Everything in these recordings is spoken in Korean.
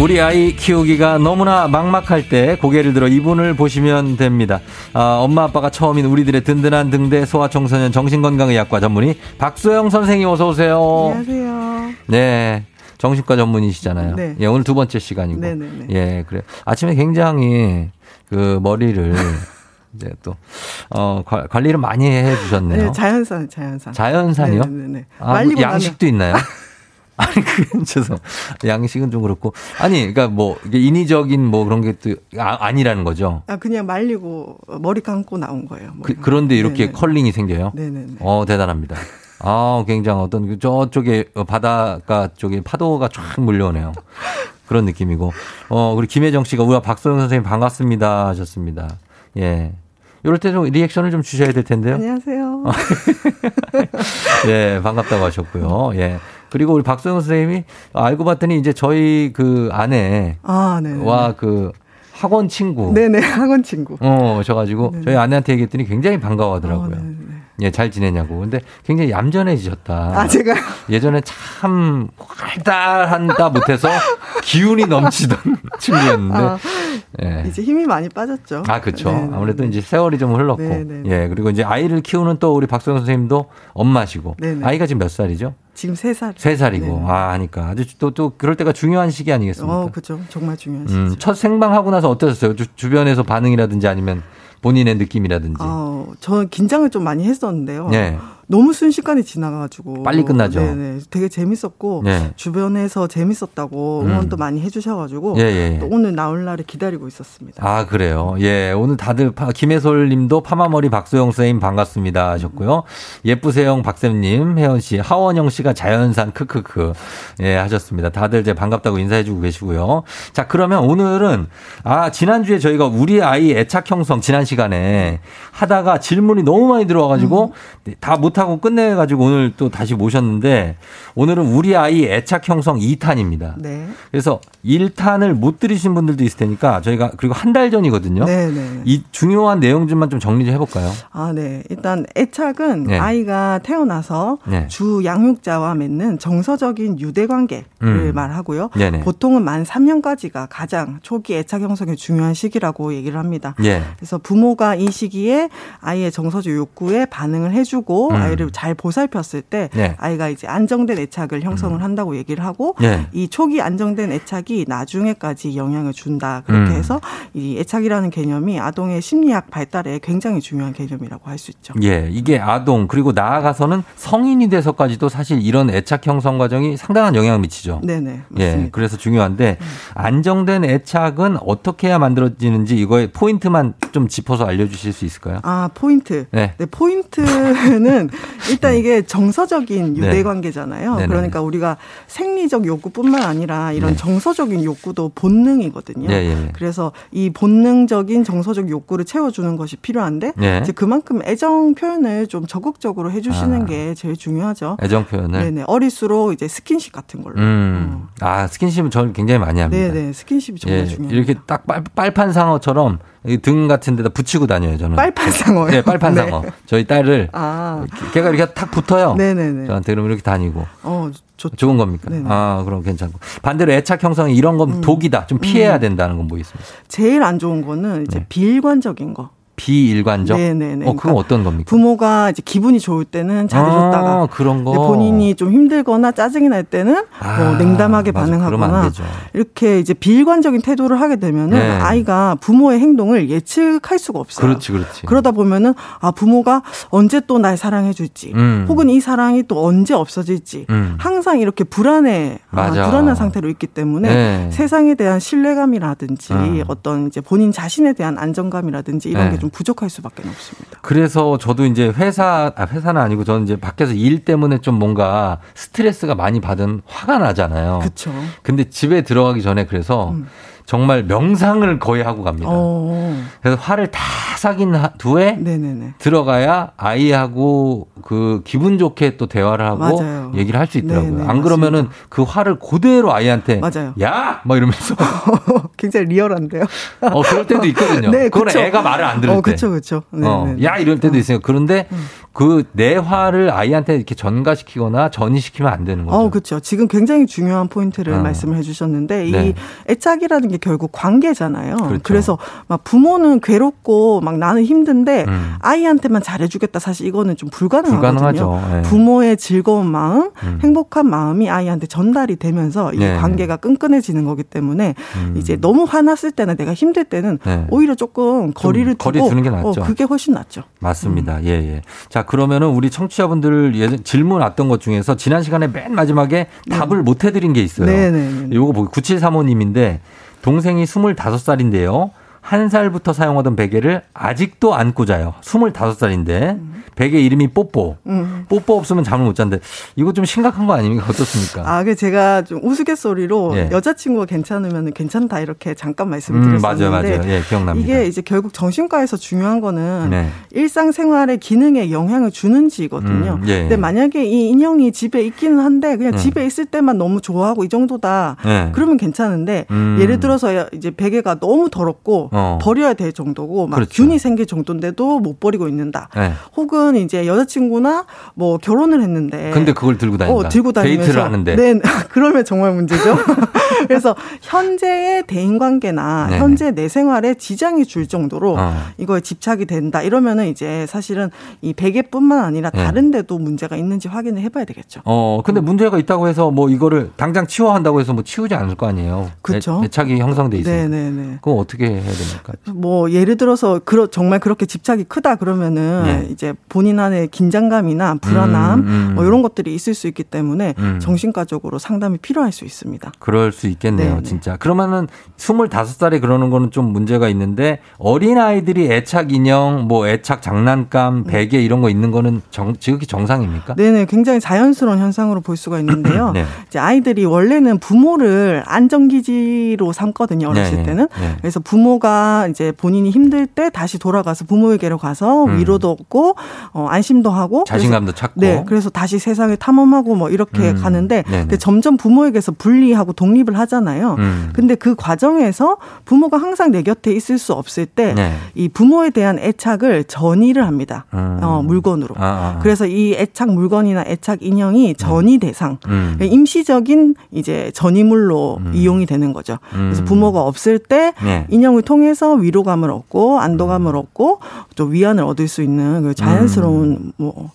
우리 아이 키우기가 너무나 막막할 때 고개를 들어 이분을 보시면 됩니다. 아, 엄마 아빠가 처음인 우리들의 든든한 등대 소아청소년 정신건강의학과 전문의 박소영 선생님 어서 오세요. 안녕하세요. 네. 정신과 전문이시잖아요. 네. 예, 오늘 두 번째 시간이고. 네네네. 예, 그래. 아침에 굉장히 그 머리를 이제 또, 어, 관- 관리를 많이 해 주셨네요. 네, 자연산, 자연산. 자연산이요? 네네네. 아, 말리고 뭐 양식도 있나요? 아니, 그건 죄송. 양식은 좀 그렇고. 아니, 그러니까 뭐, 이게 인위적인 뭐 그런 게 또 아, 니라는 거죠. 아, 그냥 말리고 머리 감고 나온 거예요. 그, 머리가. 그런데 이렇게 네네. 컬링이 생겨요? 네네네. 어, 대단합니다. 아, 굉장히 어떤 그 저쪽에 어, 바닷가 쪽에 파도가 쫙 몰려오네요. 그런 느낌이고. 어, 우리 김혜정 씨가 우와 박소영 선생님 반갑습니다 하셨습니다. 예. 이럴 때 좀 리액션을 좀 주셔야 될 텐데요. 안녕하세요. 네, 반갑다고 하셨고요. 예. 그리고 우리 박소영 선생님이 알고 봤더니 이제 저희 그 아내와 아, 네. 그 학원 친구. 네네, 학원 친구. 어, 오셔가지고 네네. 저희 아내한테 얘기했더니 굉장히 반가워 하더라고요. 어, 네네네. 예, 잘 지내냐고. 근데 굉장히 얌전해지셨다. 아, 제가 예전에 참 활달한다 못해서 기운이 넘치던 친구였는데. 아, 예. 이제 힘이 많이 빠졌죠. 아, 그쵸. 네네. 아무래도 이제 세월이 좀 흘렀고. 네네. 예, 그리고 이제 아이를 키우는 또 우리 박소영 선생님도 엄마시고. 네네. 아이가 지금 몇 살이죠? 지금 세 살. 세 살이고. 네네. 아, 하니까. 아주 또, 또 그럴 때가 중요한 시기 아니겠습니까? 어, 그죠. 정말 중요한 시죠. 음, 첫 생방하고 나서 어떠셨어요? 주, 주변에서 반응이라든지 아니면 본인의 느낌이라든지. 어, 저는 긴장을 좀 많이 했었는데요. 네. 너무 순식간에 지나가가지고. 빨리 끝나죠. 네네. 되게 재밌었고. 네. 주변에서 재밌었다고 음. 응원도 많이 해주셔가지고. 예, 예. 또 오늘 나올 날을 기다리고 있었습니다. 아, 그래요. 예, 오늘 다들 파- 김혜솔 님도 파마머리 박소영 선생님 반갑습니다 하셨고요. 예쁘세영 박쌤님, 혜원 씨, 하원영 씨가 자연산 크크크. 예, 하셨습니다. 다들 이제 반갑다고 인사해주고 계시고요. 자, 그러면 오늘은, 아, 지난주에 저희가 우리 아이 애착 형성 지난 시간에 하다가 질문이 너무 많이 들어와가지고 음. 다 못하 고 끝내가지고 오늘 또 다시 모셨는데 오늘은 우리 아이 애착 형성 2탄입니다. 네. 그래서 1탄을 못 들으신 분들도 있을 테니까 저희가 그리고 한 달 전이거든요. 네 네. 이 중요한 내용들만 좀 정리 좀 해볼까요? 아, 네. 일단 애착은 네. 아이가 태어나서 네. 주 양육자와 맺는 정서적인 유대 관계를 음. 말하고요. 네네. 보통은 만 3년까지가 가장 초기 애착 형성에 중요한 시기라고 얘기를 합니다. 예. 그래서 부모가 이 시기에 아이의 정서적 욕구에 반응을 해주고 음. 아이를 잘 보살폈을 때 네. 아이가 이제 안정된 애착을 형성을 한다고 얘기를 하고 네. 이 초기 안정된 애착이 나중에까지 영향을 준다. 그렇게 음. 해서 이 애착이라는 개념이 아동의 심리학 발달에 굉장히 중요한 개념이라고 할 수 있죠. 예. 이게 아동 그리고 나아가서는 성인이 돼서까지도 사실 이런 애착 형성 과정이 상당한 영향을 미치죠. 네네 맞습니다. 음. 예, 그래서 중요한데 안정된 애착은 어떻게 해야 만들어지는지 이거의 포인트만 좀 짚어서 알려주실 수 있을까요? 아 포인트. 네. 네, 포인트는 일단 이게 정서적인 네. 유대 관계잖아요. 네네. 그러니까 우리가 생리적 욕구뿐만 아니라 이런 네. 정서적인 욕구도 본능이거든요. 예, 예. 그래서 이 본능적인 정서적 욕구를 채워주는 것이 필요한데 예. 이제 그만큼 애정 표현을 좀 적극적으로 해주시는 아. 게 제일 중요하죠. 애정 표현을. 네네 어릴수록 이제 스킨십 같은 걸로. 음. 아, 스킨십은 저는 굉장히 많이 합니다. 네네 스킨십이 정말 예, 중요해요. 이렇게 딱 빨, 빨판 상어처럼 이등 같은 데다 붙이고 다녀요, 저는. 빨판 상어요. 네, 빨판 상어. 저희 딸을 아 걔가 이렇게 탁 붙어요. 네네네. 저한테 그러면 이렇게 다니고. 어 좋. 좋은 겁니까? 네네. 아, 그럼 괜찮고. 반대로 애착 형성이 이런 건 독이다. 좀 피해야 된다는 건 뭐 있습니까? 제일 안 좋은 거는 이제 네. 비일관적인 거. 비일관적? 네네네. 어, 그건 그러니까 어떤 겁니까? 부모가 이제 기분이 좋을 때는 잘해줬다가 아, 그런 거. 본인이 좀 힘들거나 짜증이 날 때는 아, 뭐 냉담하게 맞아. 반응하거나 되죠. 이렇게 이제 비일관적인 태도를 하게 되면은 네. 아이가 부모의 행동을 예측할 수가 없어요. 그렇지, 그렇지. 그러다 보면은 아 부모가 언제 또 날 사랑해 줄지 음. 혹은 이 사랑이 또 언제 없어질지 음. 항상 이렇게 불안해 아. 불안한 상태로 있기 때문에 네. 세상에 대한 신뢰감이라든지 음. 어떤 이제 본인 자신에 대한 안정감이라든지 이런 네. 게좀 부족할 수밖에 없습니다. 그래서 저도 이제 회사, 아, 회사는 아니고 저는 이제 밖에서 일 때문에 좀 뭔가 스트레스가 많이 받은 화가 나잖아요. 그렇죠. 근데 집에 들어가기 전에 그래서 음. 정말 명상을 거의 하고 갑니다. 어. 그래서 화를 다 사귄 두에 네네네. 들어가야 아이하고 그 기분 좋게 또 대화를 하고 맞아요. 얘기를 할 수 있더라고요. 네네, 안 그러면은 맞습니다. 그 화를 그대로 아이한테 맞아요. 야! 막 이러면서 굉장히 리얼한데요. 어, 그럴 때도 있거든요. 네, 그건 애가 말을 안 들을 어, 때. 그렇죠, 그렇죠. 어, 야 이럴 때도 있어요. 그런데 음. 그 내 화를 아이한테 이렇게 전가시키거나 전이시키면 안 되는 거죠. 어, 그렇죠. 지금 굉장히 중요한 포인트를 어. 말씀을 해주셨는데 네. 이 애착이라는 게 결국 관계잖아요. 그렇죠. 그래서막 부모는 괴롭고 막 나는 힘든데 음. 아이한테만 잘해주겠다. 사실 이거는 좀 불가능하거든요. 네. 부모의 즐거운 마음, 음. 행복한 마음이 아이한테 전달이 되면서 이 네. 관계가 끈끈해지는 거기 때문에 음. 이제 너무 화났을 때는 내가 힘들 때는 네. 오히려 조금 거리를 두고 거리 두는 게 낫죠. 어, 그게 훨씬 낫죠. 맞습니다. 음. 예 예. 자 그러면은 우리 청취자분들 예전 질문 왔던 것 중에서 지난 시간에 맨 마지막에 네. 답을 못 해드린 게 있어요. 네네. 요거 보기 9735님인데 동생이 25살인데요. 한 살부터 사용하던 베개를 아직도 안고 자요. 25살인데 베개 이름이 뽀뽀. 음. 뽀뽀 없으면 잠을 못 잔대. 이거 좀 심각한 거 아닙니까? 어떻습니까? 아, 그 제가 좀 우스갯소리로 예. 여자친구가 괜찮으면 괜찮다 이렇게 잠깐 말씀드렸었는데 음, 맞아요, 맞아요. 예, 기억납니다. 이게 이제 결국 정신과에서 중요한 거는 네. 일상생활의 기능에 영향을 주는지거든요. 음, 예. 근데 만약에 이 인형이 집에 있기는 한데 그냥 네. 집에 있을 때만 너무 좋아하고 이 정도다. 네. 그러면 괜찮은데 음. 예를 들어서 이제 베개가 너무 더럽고 어. 버려야 될 정도고 막 그렇죠. 균이 생길 정도인데도 못 버리고 있는다. 네. 혹은 이제 여자친구나 뭐 결혼을 했는데 근데 그걸 들고 다닌다. 어, 들고 다니면서 데이트를 하는데. 네, 그러면 정말 문제죠. 그래서 현재의 대인 관계나 네 현재 내 생활에 지장이 줄 정도로 어. 이거에 집착이 된다. 이러면은 이제 사실은 이 베개뿐만 아니라 네. 다른 데도 문제가 있는지 확인을 해 봐야 되겠죠. 어, 근데 문제가 있다고 해서 뭐 이거를 당장 치워야 한다고 해서 뭐 치우지 않을 거 아니에요. 그렇죠. 애착이 형성돼 있으니까. 네네네. 그럼 어떻게 해야 됩니까? 뭐 예를 들어서 그러, 정말 그렇게 집착이 크다 그러면은 네. 이제 본인 안에 긴장감이나 불안함 음, 음. 뭐 이런 것들이 있을 수 있기 때문에 음. 정신과적으로 상담이 필요할 수 있습니다. 그럴 수 있겠네요, 네네. 진짜. 그러면은 25살에 그러는 거는 좀 문제가 있는데 어린 아이들이 애착 인형, 뭐 애착 장난감, 네. 베개 이런 거 있는 거는 정, 지극히 정상입니까? 네네, 굉장히 자연스러운 현상으로 볼 수가 있는데요. 네. 이제 아이들이 원래는 부모를 안정기지로 삼거든요, 어렸을 네, 네. 때는. 네. 그래서 부모가 이제 본인이 힘들 때 다시 돌아가서 부모에게로 가서 음. 위로도 얻고 어, 안심도 하고 자신감도 찾고 네, 그래서 다시 세상을 탐험하고 뭐 이렇게 음. 가는데 근데 점점 부모에게서 분리하고 독립을 하잖아요. 음. 근데 그 과정에서 부모가 항상 내 곁에 있을 수 없을 때이 네. 부모에 대한 애착을 전이를 합니다. 음. 어, 물건으로. 아, 아. 그래서 이 애착 물건이나 애착 인형이 전이 음. 대상, 음. 임시적인 이제 전이물로 음. 이용이 되는 거죠. 그래서 부모가 없을 때 네. 인형을 통해 서 위로감을 얻고 안도감을 얻고 또 위안을 얻을 수 있는 그 자연스러운 뭐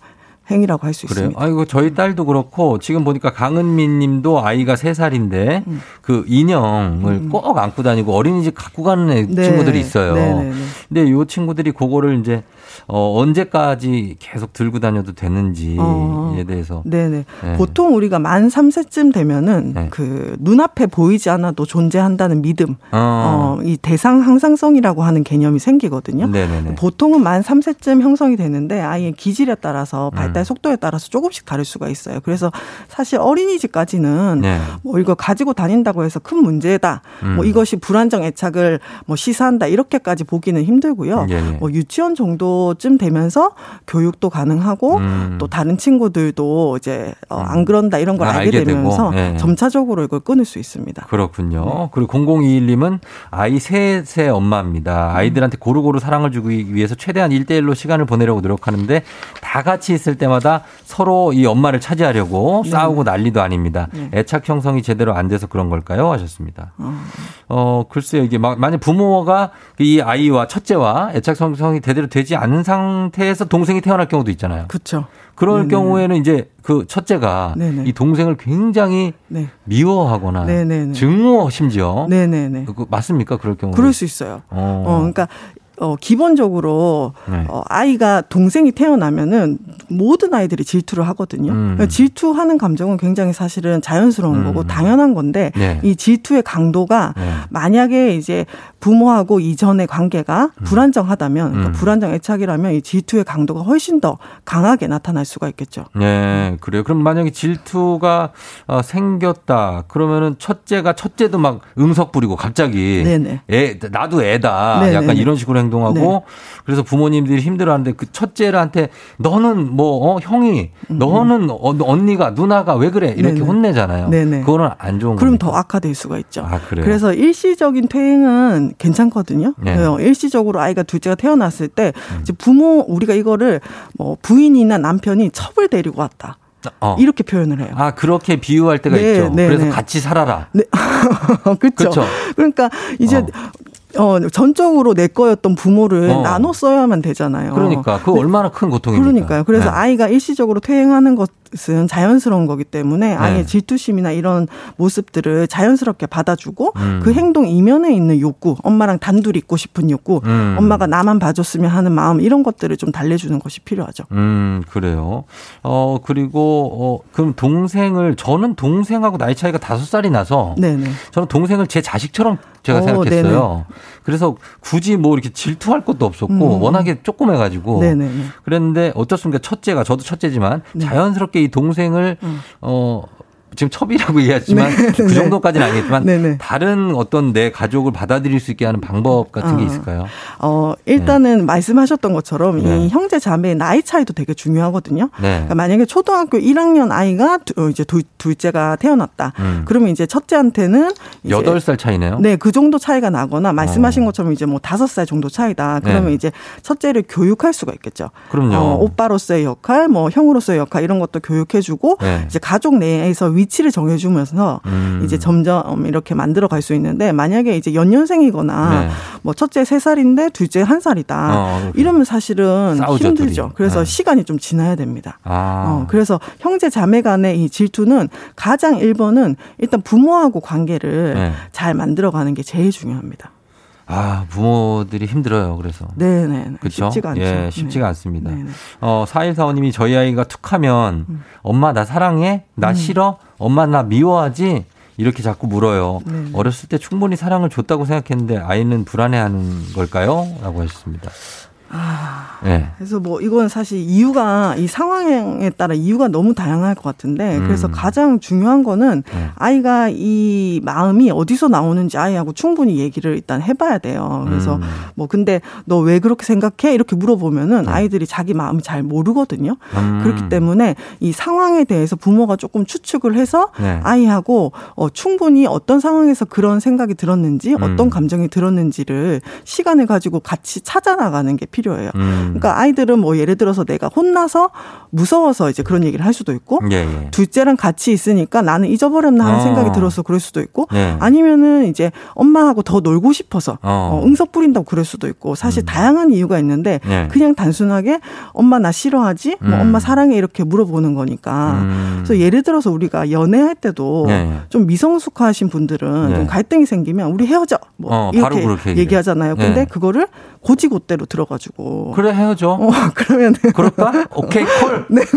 행위라고 할 수 있습니다. 아이고 저희 딸도 그렇고 지금 보니까 강은민 님도 아이가 3살인데 음. 그 인형을 음. 꼭 안고 다니고 어린이집 갖고 가는 애 네. 친구들이 있어요. 네, 네, 네. 근데 요 친구들이 그거를 이제 어, 언제까지 계속 들고 다녀도 되는지에 어. 대해서. 네네. 네. 보통 우리가 만 3세쯤 되면은 네. 그 눈앞에 보이지 않아도 존재한다는 믿음, 어. 어, 이 대상 항상성이라고 하는 개념이 생기거든요. 네네네. 보통은 만 3세쯤 형성이 되는데 아이의 기질에 따라서 발달 음. 속도에 따라서 조금씩 다를 수가 있어요. 그래서 사실 어린이집까지는 네. 뭐 이거 가지고 다닌다고 해서 큰 문제다. 뭐 음. 뭐 이것이 불안정 애착을 뭐 시사한다 이렇게까지 보기는 힘들고요. 예, 예. 뭐 유치원 정도 정도쯤 되면서 교육도 가능하고 음. 또 다른 친구들도 이제 어, 안 음. 그런다 이런 걸 아, 알게, 알게 되면서 네. 점차적으로 이걸 끊을 수 있습니다. 그렇군요. 네. 그리고 0021님은 아이 셋의 엄마입니다. 아이들한테 고루고루 사랑을 주기 위해서 최대한 1대1로 시간을 보내려고 노력하는데 다 같이 있을 때마다 서로 이 엄마를 차지하려고 네. 싸우고 난리도 아닙니다. 네. 애착 형성이 제대로 안 돼서 그런 걸까요? 하셨습니다. 어, 어 글쎄요. 이게 만약 부모가 이 아이와 첫째와 애착 형성이 제대로 되지 않은 상태에서 동생이 태어날 경우도 있잖아요. 그렇죠. 그럴 네네. 경우에는 이제 그 첫째가 네네. 이 동생을 굉장히 네. 미워하거나 네네네. 증오 심지어 네네네. 그 맞습니까? 그럴 경우 그럴 수 있어요. 어, 어 그러니까 어, 기본적으로 네. 어, 아이가 동생이 태어나면은 모든 아이들이 질투를 하거든요. 음. 그러니까 질투하는 감정은 굉장히 사실은 자연스러운 음. 거고 당연한 건데 네. 이 질투의 강도가 네. 만약에 이제 부모하고 이전의 관계가 음. 불안정하다면 그러니까 음. 불안정 애착이라면 이 질투의 강도가 훨씬 더 강하게 나타날 수가 있겠죠. 네, 그래요. 그럼 만약에 질투가 어, 생겼다 그러면은 첫째가 첫째도 막 응석 부리고 갑자기 네네. 애 나도 애다. 약간 이런 식으로 행동하고 네. 그래서 부모님들이 힘들어하는데 그 첫째한테 너는 뭐 어, 형이 음. 너는 어, 언니가 누나가 왜 그래 이렇게 네네. 혼내잖아요. 네네. 그거는 안 좋은 그럼 거니까. 더 악화될 수가 있죠. 아? 그래서 일시적인 퇴행은 괜찮거든요. 네. 일시적으로 아이가 둘째가 태어났을 때 음. 부모 우리가 이거를 뭐 부인이나 남편이 첩을 데리고 왔다. 어. 이렇게 표현을 해요. 아 그렇게 비유할 때가 네, 있죠. 네, 그래서 네. 같이 살아라. 네, 그렇죠. 그러니까 이제 어. 어, 전적으로 내 거였던 부모를 어. 나눠 써야만 되잖아요. 그러니까 그 얼마나 큰 고통입니까? 그러니까요. 그래서 네. 아이가 일시적으로 퇴행하는 것 은 자연스러운 거기 때문에 네. 아이의 질투심이나 이런 모습들을 자연스럽게 받아주고 음. 그 행동 이면에 있는 욕구, 엄마랑 단둘이 있고 싶은 욕구, 음. 엄마가 나만 봐줬으면 하는 마음 이런 것들을 좀 달래주는 것이 필요하죠. 음, 그래요. 어, 그리고 어, 그럼 동생을 저는 동생하고 나이 차이가 다섯 살이 나서 네네. 저는 동생을 제 자식처럼 제가 오, 생각했어요. 네네. 그래서 굳이 뭐 이렇게 질투할 것도 없었고 음. 워낙에 조그매가지고 네네. 그랬는데 어떻습니까? 첫째가 저도 첫째지만 네. 자연스럽게 이 동생을 음. 어 지금 첩이라고 얘기하지만 네. 그 네. 정도까지는 아니겠지만 네네. 다른 어떤 내 가족을 받아들일 수 있게 하는 방법 같은 아. 게 있을까요? 어, 일단은 네. 말씀하셨던 것처럼 네. 이 형제 자매의 나이 차이도 되게 중요하거든요. 네. 그러니까 만약에 초등학교 1학년 아이가 두, 이제 두, 둘째가 태어났다. 음. 그러면 이제 첫째한테는 이제 8살 차이네요. 네, 그 정도 차이가 나거나 말씀하신 어. 것처럼 이제 뭐 5살 정도 차이다. 그러면 네. 이제 첫째를 교육할 수가 있겠죠. 그럼요. 어, 오빠로서의 역할, 뭐 형으로서의 역할 이런 것도 교육해주고 이제 가족 내에서 위 위치를 정해주면서 음. 이제 점점 이렇게 만들어 갈 수 있는데 만약에 이제 연년생이거나 네. 뭐 첫째 세 살인데 둘째 한 살이다 어, 이러면 사실은 싸우죠, 힘들죠. 둘이. 그래서 네. 시간이 좀 지나야 됩니다. 아. 어, 그래서 형제 자매 간의 이 질투는 가장 1번은 일단 부모하고 관계를 네. 잘 만들어가는 게 제일 중요합니다. 아, 부모들이 힘들어요. 그래서. 네 네. 그렇죠. 쉽지가 않죠. 예, 쉽지가 네. 않습니다. 네네. 어, 4145님이 저희 아이가 툭 하면 음. 엄마 나 사랑해? 나 음. 싫어? 엄마 나 미워하지? 이렇게 자꾸 물어요. 네. 어렸을 때 충분히 사랑을 줬다고 생각했는데 아이는 불안해하는 걸까요? 라고 하셨습니다. 아, 네. 그래서 뭐 이건 사실 이유가 이 상황에 따라 이유가 너무 다양할 것 같은데 음. 그래서 가장 중요한 거는 네. 아이가 이 마음이 어디서 나오는지 아이하고 충분히 얘기를 일단 해봐야 돼요. 그래서 음. 뭐 근데 너 왜 그렇게 생각해? 이렇게 물어보면은 네. 아이들이 자기 마음을 잘 모르거든요. 음. 그렇기 때문에 이 상황에 대해서 부모가 조금 추측을 해서 네. 아이하고 어, 충분히 어떤 상황에서 그런 생각이 들었는지 어떤 음. 감정이 들었는지를 시간을 가지고 같이 찾아 나가는 게 필요 해요. 음. 그러니까 아이들은 뭐 예를 들어서 내가 혼나서 무서워서 이제 그런 얘기를 할 수도 있고 예, 예. 둘째랑 같이 있으니까 나는 잊어버렸나 하는 어. 생각이 들어서 그럴 수도 있고 예. 아니면은 이제 엄마하고 더 놀고 싶어서 어. 어 응석 부린다고 그럴 수도 있고 사실 음. 다양한 이유가 있는데 예. 그냥 단순하게 엄마 나 싫어하지? 뭐 음. 엄마 사랑해 이렇게 물어보는 거니까. 음. 그래서 예를 들어서 우리가 연애할 때도 예, 예. 좀 미성숙하신 분들은 좀 갈등이 생기면 우리 헤어져 뭐 어, 이렇게 얘기하잖아요. 근데 그거를 고지고대로 들어가 지고. 그래 헤어져. 어, 그러면 그럴까? 오케이 콜. 네네.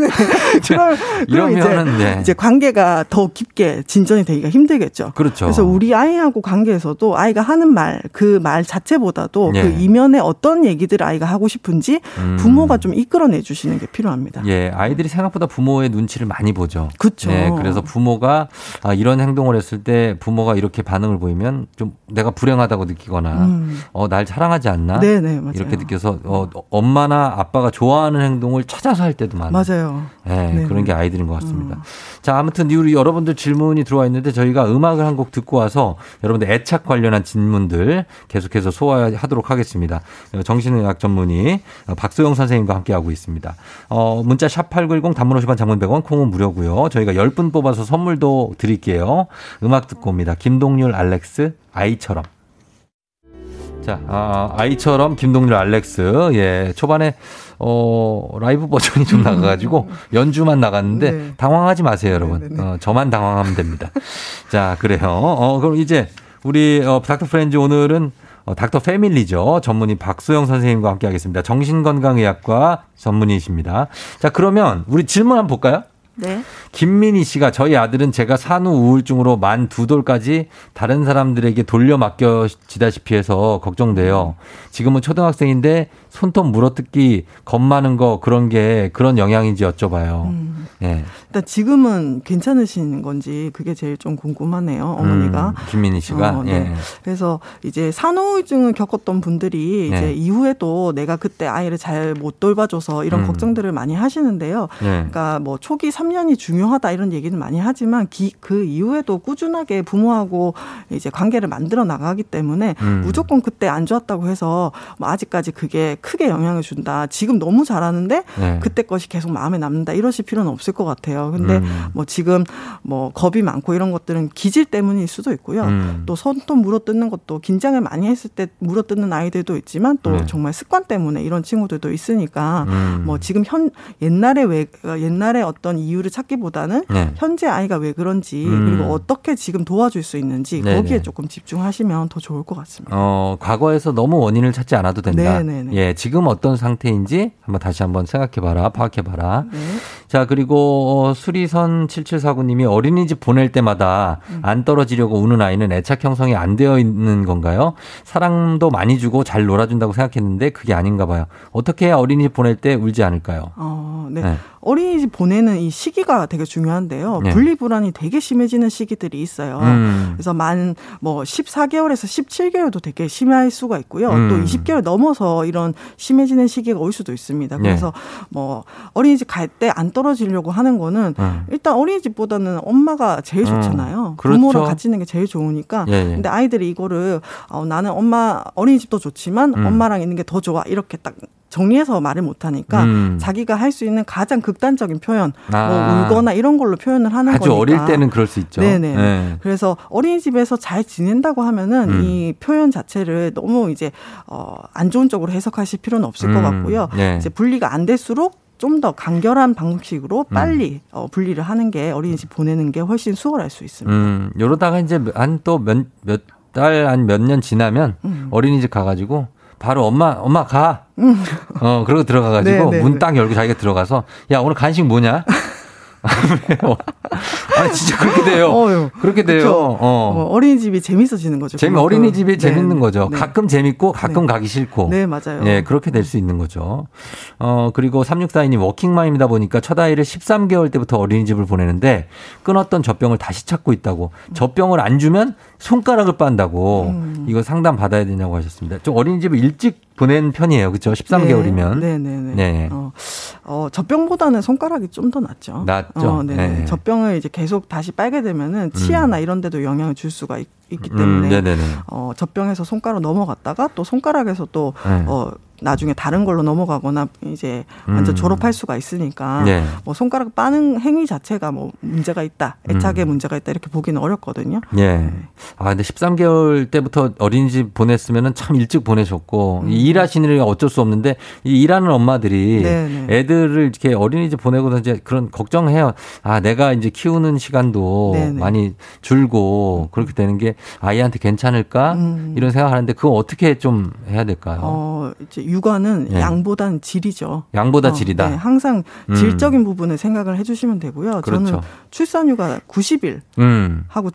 그럼 그럼 이제 네. 이제 관계가 더 깊게 진전이 되기가 힘들겠죠. 그렇죠. 그래서 우리 아이하고 관계에서도 아이가 하는 말 그 말 자체보다도 예. 그 이면에 어떤 얘기들을 아이가 하고 싶은지 음. 부모가 좀 이끌어내 주시는 게 필요합니다. 예, 아이들이 생각보다 부모의 눈치를 많이 보죠. 그렇죠. 네, 그래서 부모가 아, 이런 행동을 했을 때 부모가 이렇게 반응을 보이면 좀 내가 불행하다고 느끼거나 음. 어 날 사랑하지 않나? 네. 네네. 이렇게 느껴서 어, 엄마나 아빠가 좋아하는 행동을 찾아서 할 때도 많아요. 맞아요. 네, 그런 게 아이들인 것 같습니다. 음. 자, 아무튼 우리 여러분들 질문이 들어와 있는데 저희가 음악을 한 곡 듣고 와서 여러분들 애착 관련한 질문들 계속해서 소화하도록 하겠습니다. 정신의학 전문의 박소영 선생님과 함께하고 있습니다. 어, 문자 샵 8910 단문 50원 장문 100원 콩은 무료고요. 저희가 10분 뽑아서 선물도 드릴게요. 음악 듣고 옵니다. 김동률 알렉스 아이처럼. 자, 아, 아이처럼 김동률 알렉스. 예, 초반에 어, 라이브 버전이 좀 나가가지고 연주만 나갔는데 네. 당황하지 마세요, 여러분. 네, 네, 네. 어, 저만 당황하면 됩니다. 자, 그래요. 어, 그럼 이제 우리 어, 닥터 프렌즈 오늘은 어, 닥터 패밀리죠. 전문의 박소영 선생님과 함께 하겠습니다. 정신건강의학과 전문의이십니다. 자, 그러면 우리 질문 한번 볼까요? 네. 김민희 씨가 저희 아들은 제가 산후 우울증으로 만 두 돌까지 다른 사람들에게 돌려 맡겨지다시피 해서 걱정돼요. 지금은 초등학생인데 손톱 물어뜯기 겁 많은 거 그런 게 그런 영향인지 여쭤봐요. 음. 네. 일단 지금은 괜찮으신 건지 그게 제일 좀 궁금하네요. 어머니가. 음, 김민희 씨가. 어, 네. 예. 그래서 이제 산후우증을 겪었던 분들이 이제 예. 이후에도 내가 그때 아이를 잘 못 돌봐줘서 이런 음. 걱정들을 많이 하시는데요. 예. 그러니까 뭐 초기 3년이 중요하다 이런 얘기는 많이 하지만 기, 그 이후에도 꾸준하게 부모하고 이제 관계를 만들어 나가기 때문에 음. 무조건 그때 안 좋았다고 해서 뭐 아직까지 그게 크게 영향을 준다. 지금 너무 잘하는데 네. 그때 것이 계속 마음에 남는다. 이러실 필요는 없을 것 같아요. 근데 음. 뭐 지금 뭐 겁이 많고 이런 것들은 기질 때문일 수도 있고요. 음. 또 손톱 물어뜯는 것도 긴장을 많이 했을 때 물어뜯는 아이들도 있지만 또 네. 정말 습관 때문에 이런 친구들도 있으니까 음. 뭐 지금 현 옛날에 왜 옛날에 어떤 이유를 찾기보다는 네. 현재 아이가 왜 그런지 음. 그리고 어떻게 지금 도와줄 수 있는지 네네. 거기에 조금 집중하시면 더 좋을 것 같습니다. 어, 과거에서 너무 원인을 찾지 않아도 된다. 네네네. 예, 지금 어떤 상태인지 한번 다시 한번 생각해봐라, 파악해봐라. 네. 자, 그리고 수리선 7749님이 어린이집 보낼 때마다 음. 안 떨어지려고 우는 아이는 애착 형성이 안 되어 있는 건가요? 사랑도 많이 주고 잘 놀아준다고 생각했는데 그게 아닌가 봐요. 어떻게 해야 어린이집 보낼 때 울지 않을까요? 어, 네. 네. 어린이집 보내는 이 시기가 되게 중요한데요. 네. 분리불안이 되게 심해지는 시기들이 있어요. 음. 그래서 만 뭐 14개월에서 17개월도 되게 심할 수가 있고요. 음. 또 20개월 넘어서 이런 심해지는 시기가 올 수도 있습니다. 네. 그래서 네. 뭐 어린이집 갈 때 안 떨어지려고 하는 거는 음. 일단 어린이집보다는 엄마가 제일 음. 좋잖아요. 그렇죠. 부모랑 같이 있는 게 제일 좋으니까. 예, 예. 근데 아이들이 이거를 어, 나는 엄마 어린이집도 좋지만 음. 엄마랑 있는 게 더 좋아 이렇게 딱 정리해서 말을 못하니까 음. 자기가 할 수 있는 가장 극단적인 표현, 뭐 아. 뭐 울거나 이런 걸로 표현을 하는 아주 거니까. 어릴 때는 그럴 수 있죠. 네네. 네. 그래서 어린이집에서 잘 지낸다고 하면은 음. 이 표현 자체를 너무 이제 어안 좋은 쪽으로 해석하실 필요는 없을 음. 것 같고요. 네. 이제 분리가 안 될수록 좀 더 간결한 방식으로 음. 빨리 음. 어, 분리를 하는 게 어린이집 보내는 게 훨씬 수월할 수 있습니다. 음, 이러다가 이제 한 또 몇 몇 달 한 몇 년 지나면 음. 어린이집 가가지고 바로 엄마 엄마 가. 음. 어 그러고 들어가가지고 네, 네, 문딱 네. 열고 자기가 들어가서 야 오늘 간식 뭐냐? 아 진짜 그렇게 돼요. 어휴, 그렇게 돼요. 어. 어. 린이집이 재밌어지는 거죠. 재미 어린이집이 네. 재밌는 거죠. 네. 가끔 재밌고 가끔 네. 가기 싫고. 네 맞아요. 네 그렇게 될 수 있는 거죠. 어 그리고 3642님 워킹맘이다 보니까 첫 아이를 13개월 때부터 어린이집을 보내는데 끊었던 젖병을 다시 찾고 있다고. 젖병을 안 주면 손가락을 빤다고. 음. 이거 상담 받아야 되냐고 하셨습니다. 좀 어린이집을 일찍 보낸 편이에요. 그렇죠? 13개월이면. 네, 네, 네. 네. 어, 어, 젖병보다는 손가락이 좀 더 낫죠. 낫죠. 어, 네. 네. 젖병을 이제 계속 다시 빨게 되면은 치아나 음. 이런 데도 영향을 줄 수가 있, 기 때문에 음, 어, 젖병에서 손가락 넘어갔다가 또 손가락에서 또 네. 어, 나중에 다른 걸로 넘어가거나 이제 완전 음. 졸업할 수가 있으니까 네. 뭐 손가락 빠는 행위 자체가 뭐 문제가 있다, 애착에 음. 문제가 있다 이렇게 보기는 어렵거든요. 예. 네. 아 근데 13개월 때부터 어린이집 보냈으면은 참 일찍 보내셨고 음. 일하시느라 어쩔 수 없는데 이 일하는 엄마들이 네네. 네. 애들을 이렇게 어린이집 보내고 이제 그런 걱정해요. 아 내가 이제 키우는 시간도 네네. 네. 많이 줄고 그렇게 되는 게 아이한테 괜찮을까 음. 이런 생각하는데 그거 어떻게 좀 해야 될까요? 어 이제 육아는 네. 양보단 질이죠. 양보다 어, 질이다. 네, 항상 음. 질적인 부분을 생각을 해주시면 되고요. 그렇죠. 저는 출산휴가 90일 음. 하고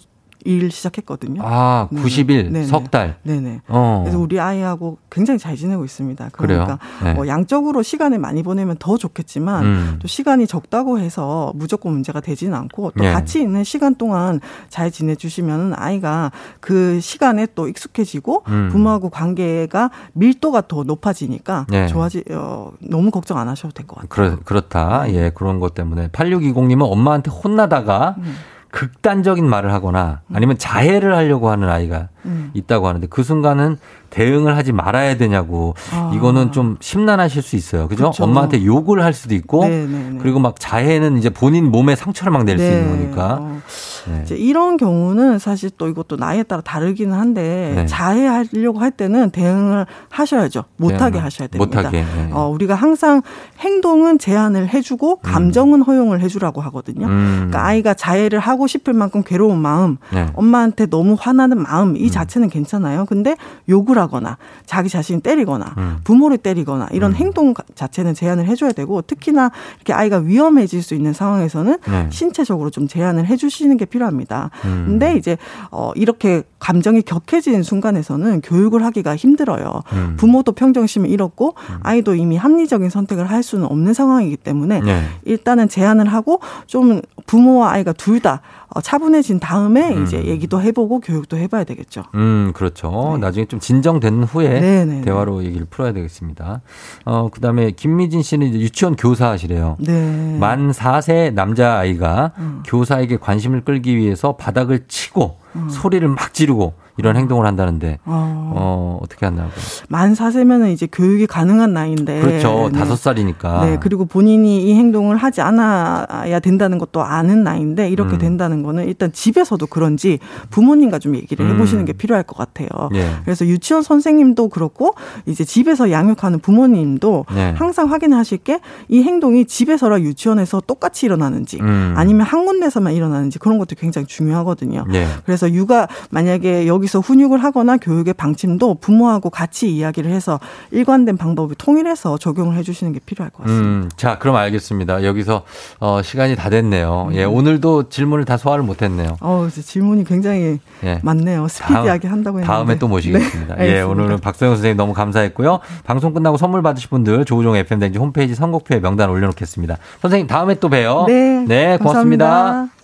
일 시작했거든요. 아, 90일, 네네. 석 달. 네네. 어. 그래서 우리 아이하고 굉장히 잘 지내고 있습니다. 그러니까 네. 뭐 양적으로 시간을 많이 보내면 더 좋겠지만 음. 또 시간이 적다고 해서 무조건 문제가 되지는 않고 또 네. 같이 있는 시간 동안 잘 지내주시면 아이가 그 시간에 또 익숙해지고 음. 부모하고 관계가 밀도가 더 높아지니까 네. 좋아지, 어, 너무 걱정 안 하셔도 될 것 같아요. 그렇, 그렇다. 예, 그런 것 때문에. 8620님은 엄마한테 혼나다가 음. 극단적인 말을 하거나 아니면 자해를 하려고 하는 아이가 음. 있다고 하는데 그 순간은 대응을 하지 말아야 되냐고 아. 이거는 좀 심란하실 수 있어요. 그죠? 그렇죠. 엄마한테 욕을 할 수도 있고 네네네. 네, 네. 그리고 막 자해는 이제 본인 몸에 상처를 막 낼수 네. 있는 거니까. 어. 네. 이제 이런 경우는 사실 또 이것도 나이에 따라 다르기는 한데 네. 자해하려고 할 때는 대응을 하셔야죠. 못하게 하셔야 됩니다. 못하게. 네. 어, 우리가 항상 행동은 제한을 해주고 음. 감정은 음. 허용을 해주라고 하거든요. 음. 그러니까 아이가 자해를 하고 싶을 만큼 괴로운 마음, 네. 엄마한테 너무 화나는 마음 이 자체는 괜찮아요. 근데 욕을 하거나 자기 자신이 때리거나 음. 부모를 때리거나 이런 음. 행동 자체는 제한을 해줘야 되고 특히나 이렇게 아이가 위험해질 수 있는 상황에서는 네. 신체적으로 좀 제한을 해주시는 게 필요합니다. 음. 근데 이제 어 이렇게 감정이 격해지는 순간에서는 교육을 하기가 힘들어요. 음. 부모도 평정심을 잃었고 음. 아이도 이미 합리적인 선택을 할 수는 없는 상황이기 때문에 네. 일단은 제한을 하고 좀 부모와 아이가 둘 다 차분해진 다음에 음. 이제 얘기도 해보고 교육도 해봐야 되겠죠. 음, 그렇죠. 네. 나중에 좀 진정 된 후에 네네네. 네, 네. 대화로 얘기를 풀어야 되겠습니다. 어, 그 다음에 김미진 씨는 이제 유치원 교사하시래요. 네. 만 4세 남자아이가 음. 교사에게 관심을 끌기 위해서 바닥을 치고 음. 소리를 막 지르고 이런 행동을 한다는데 어, 어 어떻게 한다고? 만 4세면은 이제 교육이 가능한 나이인데 그렇죠. 네. 다섯 네. 살이니까. 네. 그리고 본인이 이 행동을 하지 않아야 된다는 것도 아는 나이인데 이렇게 음. 된다는 거는 일단 집에서도 그런지 부모님과 좀 얘기를 해 보시는 음. 게 필요할 것 같아요. 예. 그래서 유치원 선생님도 그렇고 이제 집에서 양육하는 부모님도 예. 항상 확인하실 게 이 행동이 집에서랑 유치원에서 똑같이 일어나는지 음. 아니면 한 군데서만 일어나는지 그런 것도 굉장히 중요하거든요. 예. 그래서 육아 만약에 여기 여기서 훈육을 하거나 교육의 방침도 부모하고 같이 이야기를 해서 일관된 방법을 통일해서 적용을 해주시는 게 필요할 것 같습니다. 음, 자, 그럼 알겠습니다. 여기서 어, 시간이 다 됐네요. 예, 음. 오늘도 질문을 다 소화를 못했네요. 어, 질문이 굉장히 예. 많네요. 스피디하게 다음, 한다고 했는데. 다음에 또 모시겠습니다. 네, 예, 오늘은 박소영 선생님 너무 감사했고요. 방송 끝나고 선물 받으실 분들 조우종 FM 댕지 홈페이지 선곡표에 명단 올려놓겠습니다. 선생님 다음에 또 봬요. 네, 네 고맙습니다. 감사합니다.